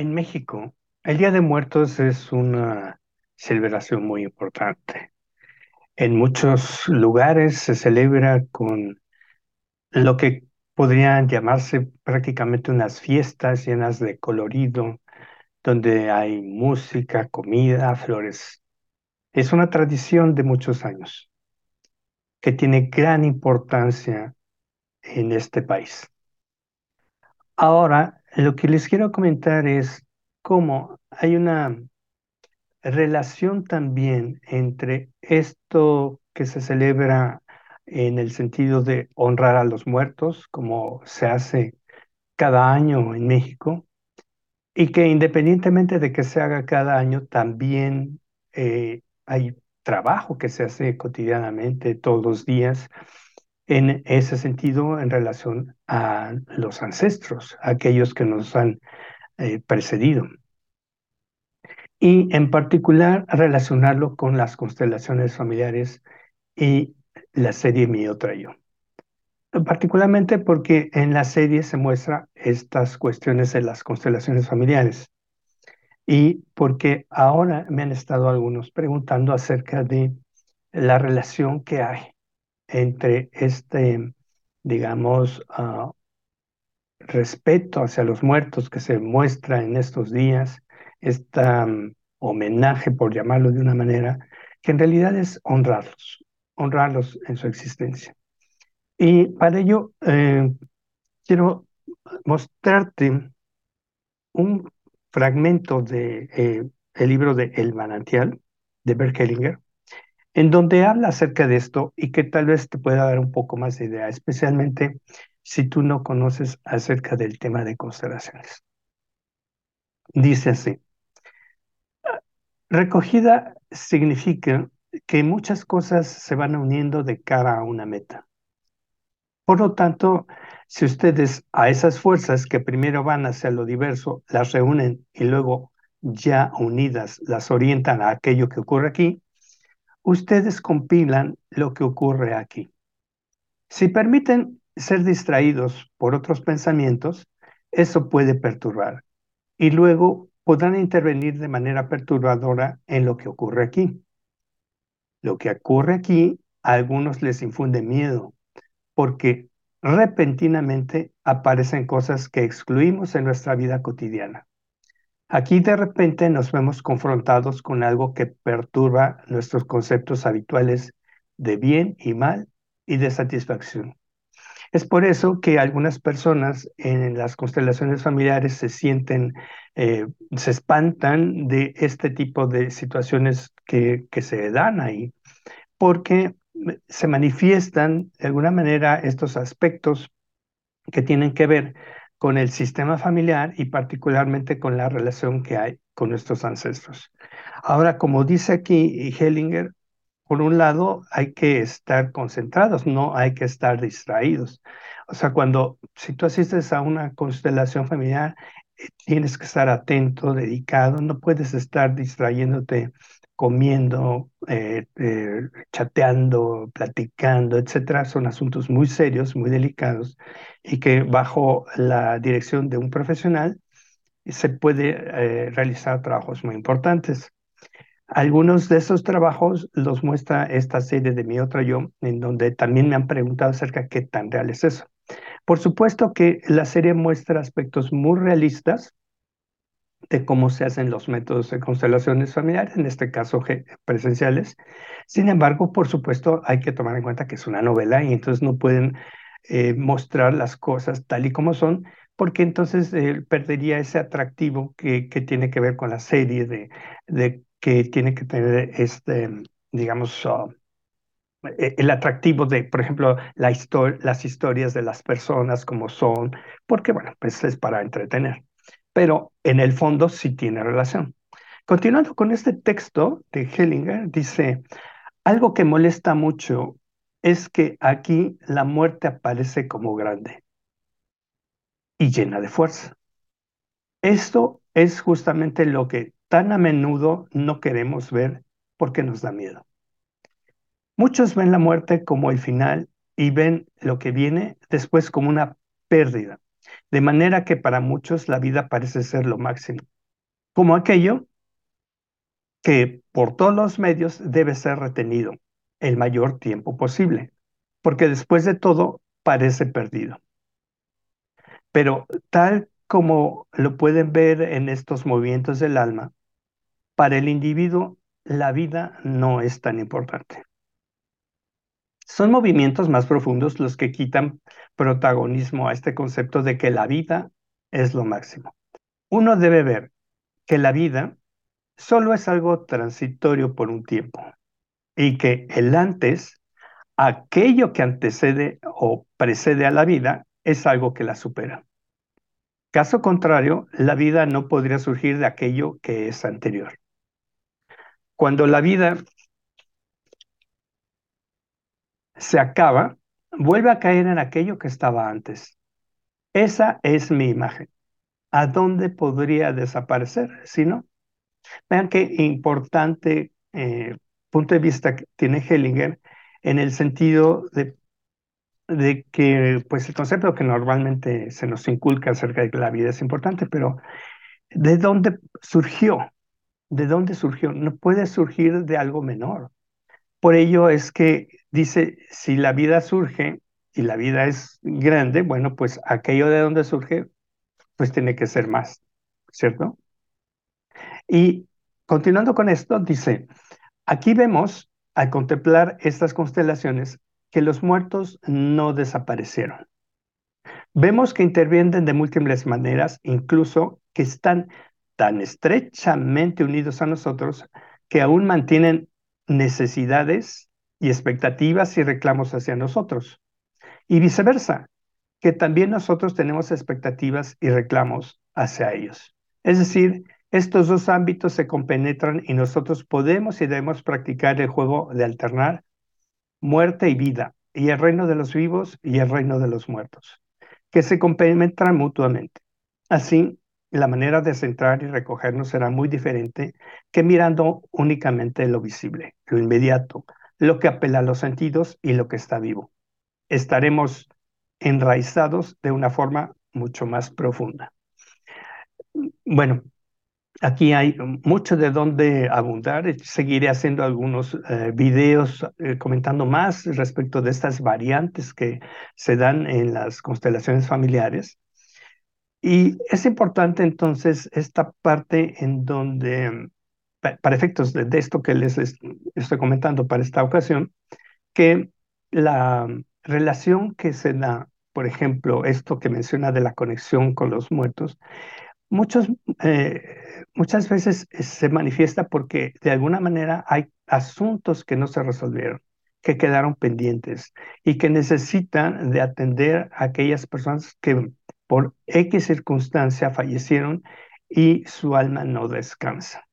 En México, el Día de Muertos es una celebración muy importante. En muchos lugares se celebra con lo que podrían llamarse prácticamente unas fiestas llenas de colorido, donde hay música, comida, flores. Es una tradición de muchos años que tiene gran importancia en este país. Ahora, lo que les quiero comentar es cómo hay una relación también entre esto que se celebra en el sentido de honrar a los muertos, como se hace cada año en México, y que independientemente de que se haga cada año, también eh, hay trabajo que se hace cotidianamente, todos los días, en ese sentido en relación a los ancestros, aquellos que nos han eh, precedido. Y en particular relacionarlo con las constelaciones familiares y la serie Mi Otra Yo. Particularmente porque en la serie se muestra estas cuestiones de las constelaciones familiares. Y porque ahora me han estado algunos preguntando acerca de la relación que hay entre este, digamos, uh, respeto hacia los muertos que se muestra en estos días, este homenaje, por llamarlo de una manera, que en realidad es honrarlos, honrarlos en su existencia. Y para ello eh, quiero mostrarte un fragmento de eh, el libro de El manantial de Bert Hellinger, en donde habla acerca de esto y que tal vez te pueda dar un poco más de idea, especialmente si tú no conoces acerca del tema de constelaciones. Dice así, recogida significa que muchas cosas se van uniendo de cara a una meta. Por lo tanto, si ustedes a esas fuerzas que primero van hacia lo diverso las reúnen y luego ya unidas las orientan a aquello que ocurre aquí, ustedes compilan lo que ocurre aquí. Si permiten ser distraídos por otros pensamientos, eso puede perturbar y luego podrán intervenir de manera perturbadora en lo que ocurre aquí. Lo que ocurre aquí a algunos les infunde miedo porque repentinamente aparecen cosas que excluimos en nuestra vida cotidiana. Aquí de repente nos vemos confrontados con algo que perturba nuestros conceptos habituales de bien y mal y de satisfacción. Es por eso que algunas personas en las constelaciones familiares se sienten, eh, se espantan de este tipo de situaciones que, que se dan ahí, porque se manifiestan de alguna manera estos aspectos que tienen que ver con el sistema familiar y particularmente con la relación que hay con nuestros ancestros. Ahora, como dice aquí Hellinger, por un lado hay que estar concentrados, no hay que estar distraídos. O sea, cuando, si tú asistes a una constelación familiar, eh, tienes que estar atento, dedicado, no puedes estar distrayéndote comiendo, eh, eh, chateando, platicando, etcétera, son asuntos muy serios, muy delicados y que bajo la dirección de un profesional se puede eh, realizar trabajos muy importantes. Algunos de esos trabajos los muestra esta serie de Mi Otra Yo, en donde también me han preguntado acerca de qué tan real es eso. Por supuesto que la serie muestra aspectos muy realistas, de cómo se hacen los métodos de constelaciones familiares, en este caso presenciales. Sin embargo, por supuesto, hay que tomar en cuenta que es una novela y entonces no pueden eh, mostrar las cosas tal y como son, porque entonces eh, perdería ese atractivo que, que, tiene que ver con la serie, de, de que tiene que tener este, digamos, uh, e, el atractivo de, por ejemplo, la las historias de las personas como son, porque, bueno, pues es para entretener pero en el fondo sí tiene relación. Continuando con este texto de Hellinger, dice, algo que molesta mucho es que aquí la muerte aparece como grande y llena de fuerza. Esto es justamente lo que tan a menudo no queremos ver porque nos da miedo. Muchos ven la muerte como el final y ven lo que viene después como una pérdida, De manera que para muchos la vida parece ser lo máximo, como aquello que por todos los medios debe ser retenido el mayor tiempo posible, porque después de todo parece perdido. Pero tal como lo pueden ver en estos movimientos del alma, para el individuo la vida no es tan importante. Son movimientos más profundos los que quitan protagonismo a este concepto de que la vida es lo máximo. Uno debe ver que la vida solo es algo transitorio por un tiempo y que el antes, aquello que antecede o precede a la vida, es algo que la supera. Caso contrario, la vida no podría surgir de aquello que es anterior. Cuando la vida se acaba, vuelve a caer en aquello que estaba antes. Esa es mi imagen. ¿A dónde podría desaparecer si no? Vean qué importante eh, punto de vista tiene Hellinger en el sentido de, que pues el concepto que normalmente se nos inculca acerca de que la vida es importante, pero ¿de dónde surgió? ¿De dónde surgió? No puede surgir de algo menor. Por ello es que dice, si la vida surge y la vida es grande, bueno, pues aquello de donde surge, pues tiene que ser más, ¿cierto? Y continuando con esto, dice, aquí vemos, al contemplar estas constelaciones, que los muertos no desaparecieron. Vemos que intervienen de múltiples maneras, incluso que están tan estrechamente unidos a nosotros que aún mantienen necesidades y expectativas y reclamos hacia nosotros. Y viceversa, que también nosotros tenemos expectativas y reclamos hacia ellos. Es decir, estos dos ámbitos se compenetran y nosotros podemos y debemos practicar el juego de alternar muerte y vida, y el reino de los vivos y el reino de los muertos, que se compenetran mutuamente. Así, la manera de centrar y recogernos será muy diferente que mirando únicamente lo visible, lo inmediato, lo que apela a los sentidos y lo que está vivo. Estaremos enraizados de una forma mucho más profunda. Bueno, Aquí hay mucho de dónde abundar. Seguiré haciendo algunos eh, videos eh, comentando más respecto de estas variantes que se dan en las constelaciones familiares. Y es importante entonces esta parte en donde, para efectos de, esto que les estoy comentando para esta ocasión, que la relación que se da, por ejemplo, esto que menciona de la conexión con los muertos, muchos, eh, muchas veces eh, se manifiesta porque de alguna manera hay asuntos que no se resolvieron, que quedaron pendientes y que necesitan de atender a aquellas personas que por X circunstancia fallecieron y su alma no descansa.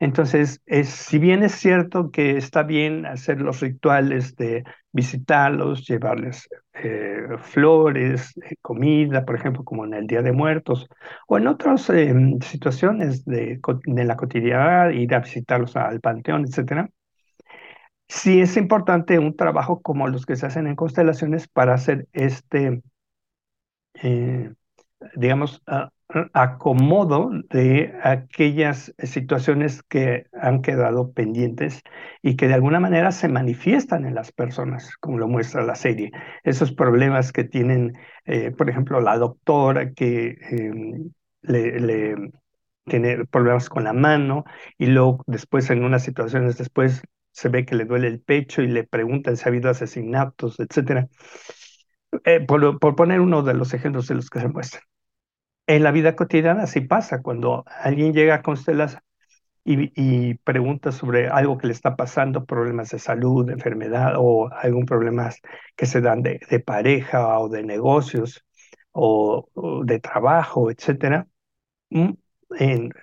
Entonces, es, si bien es cierto que está bien hacer los rituales de visitarlos, llevarles eh, flores, eh, comida, por ejemplo, como en el Día de Muertos, o en otras em, situaciones de, la cotidianidad, ir a visitarlos al panteón, etc. Sí es importante un trabajo como los que se hacen en constelaciones para hacer este, eh, digamos, uh, acomodo de aquellas situaciones que han quedado pendientes y que de alguna manera se manifiestan en las personas, como lo muestra la serie. Esos problemas que tienen, eh, por ejemplo, la doctora que em, le, tiene problemas con la mano y luego después en unas situaciones después se ve que le duele el pecho y le preguntan si ha habido asesinatos, etc. Eh, por, por poner uno de los ejemplos de los que se muestran. En la vida cotidiana sí pasa, cuando alguien llega a Constelas y, pregunta sobre algo que le está pasando, problemas de salud, de enfermedad o algún problema que se dan de, pareja o de negocios o, de trabajo, etc. Mm,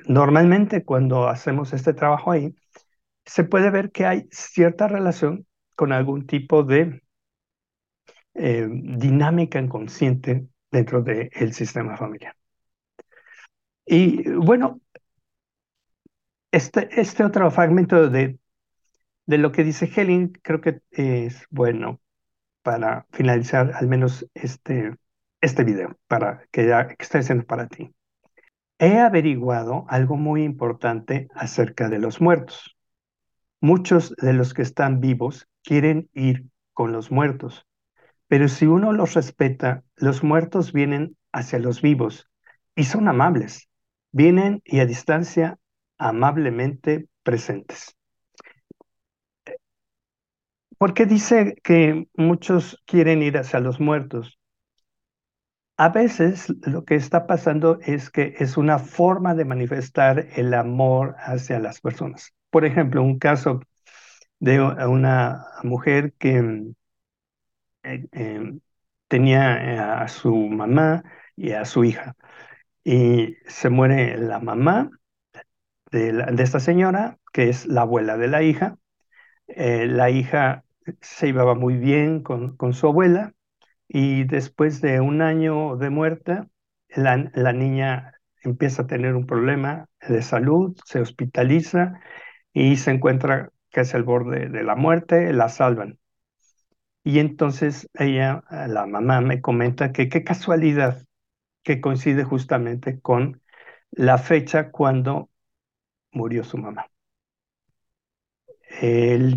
normalmente cuando hacemos este trabajo ahí, se puede ver que hay cierta relación con algún tipo de eh, dinámica inconsciente dentro del sistema familiar. Y bueno, este, este otro fragmento de, de lo que dice Helen creo que es bueno para finalizar al menos este este video para que, que estoy haciendo para ti. He averiguado algo muy importante acerca de los muertos. Muchos de los que están vivos quieren ir con los muertos, pero si uno los respeta, los muertos vienen hacia los vivos y son amables. Vienen y a distancia amablemente presentes. ¿Por qué dice que muchos quieren ir hacia los muertos? A veces lo que está pasando es que es una forma de manifestar el amor hacia las personas. Por ejemplo, un caso de una mujer que eh, em, tenía a su mamá y a su hija. Y se muere la mamá de, esta señora, que es la abuela de la hija. Eh, la hija se llevaba muy bien con, con su abuela y después de un año de muerte, la, la niña empieza a tener un problema de salud, se hospitaliza y se encuentra casi al borde de la muerte, la salvan. Y entonces ella, la mamá, me comenta que qué casualidad que coincide justamente con la fecha cuando murió su mamá.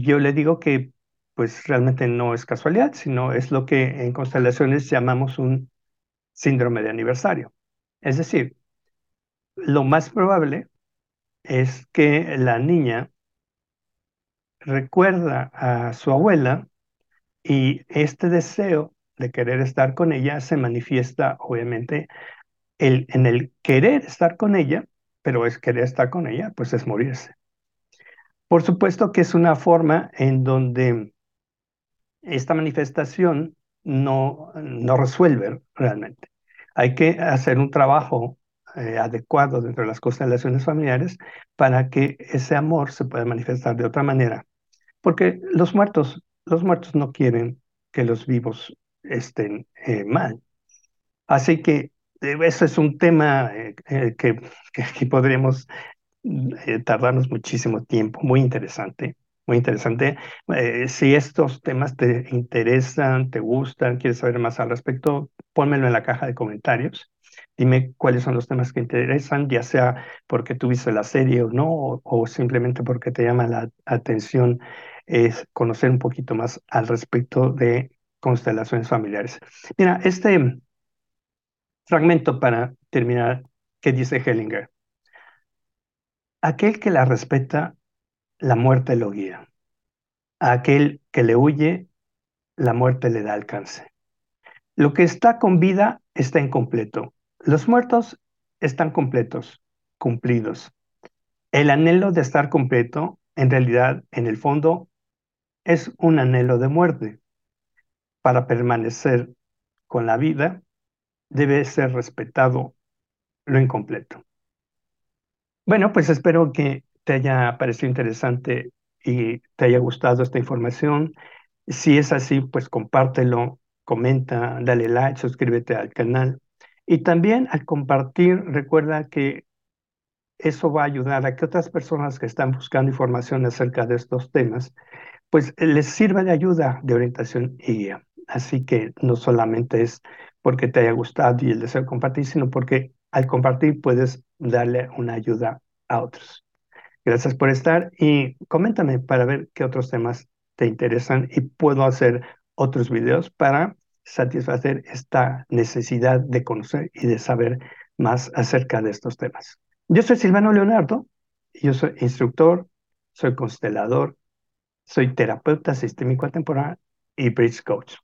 yo le digo que pues realmente no es casualidad, sino es lo que en constelaciones llamamos un síndrome de aniversario. Es decir, lo más probable es que la niña recuerda a su abuela y este deseo de querer estar con ella se manifiesta obviamente el, en el querer estar con ella, pero es querer estar con ella, pues es morirse. Por supuesto que es una forma en donde esta manifestación no, no resuelve realmente. Hay que hacer un trabajo eh, adecuado dentro de las constelaciones familiares para que ese amor se pueda manifestar de otra manera. Porque los muertos, los muertos no quieren que los vivos estén eh, mal. Así que eh, eso es un tema que, que, aquí podríamos tardarnos muchísimo tiempo, muy interesante muy interesante. Eh, si estos temas te interesan, te gustan, quieres saber más al respecto, pónmelo en la caja de comentarios. Dime cuáles son los temas que interesan, ya sea porque tuviste la serie o no, o, simplemente porque te llama la atención es conocer un poquito más al respecto de constelaciones familiares. Mira, este fragmento para terminar que dice Hellinger. Aquel que la respeta la muerte lo guía. A aquel que le huye, la muerte le da alcance. Lo que está con vida está incompleto. Los muertos están completos, cumplidos. El anhelo de estar completo, en realidad, en el fondo, es un anhelo de muerte. Para permanecer con la vida, debe ser respetado lo incompleto. Bueno, pues espero que te haya parecido interesante y te haya gustado esta información. Si es así, pues compártelo, comenta, dale like, suscríbete al canal. Y también al compartir, recuerda que eso va a ayudar a que otras personas que están buscando información acerca de estos temas, pues les sirva de ayuda, de orientación y guía. Así que no solamente es porque te haya gustado y el deseo de compartir, sino porque al compartir puedes darle una ayuda a otros. Gracias por estar y coméntame para ver qué otros temas te interesan y puedo hacer otros videos para satisfacer esta necesidad de conocer y de saber más acerca de estos temas. Yo soy Silvano Leonardo, yo soy instructor, soy constelador, soy terapeuta sistémico temporal y bridge coach.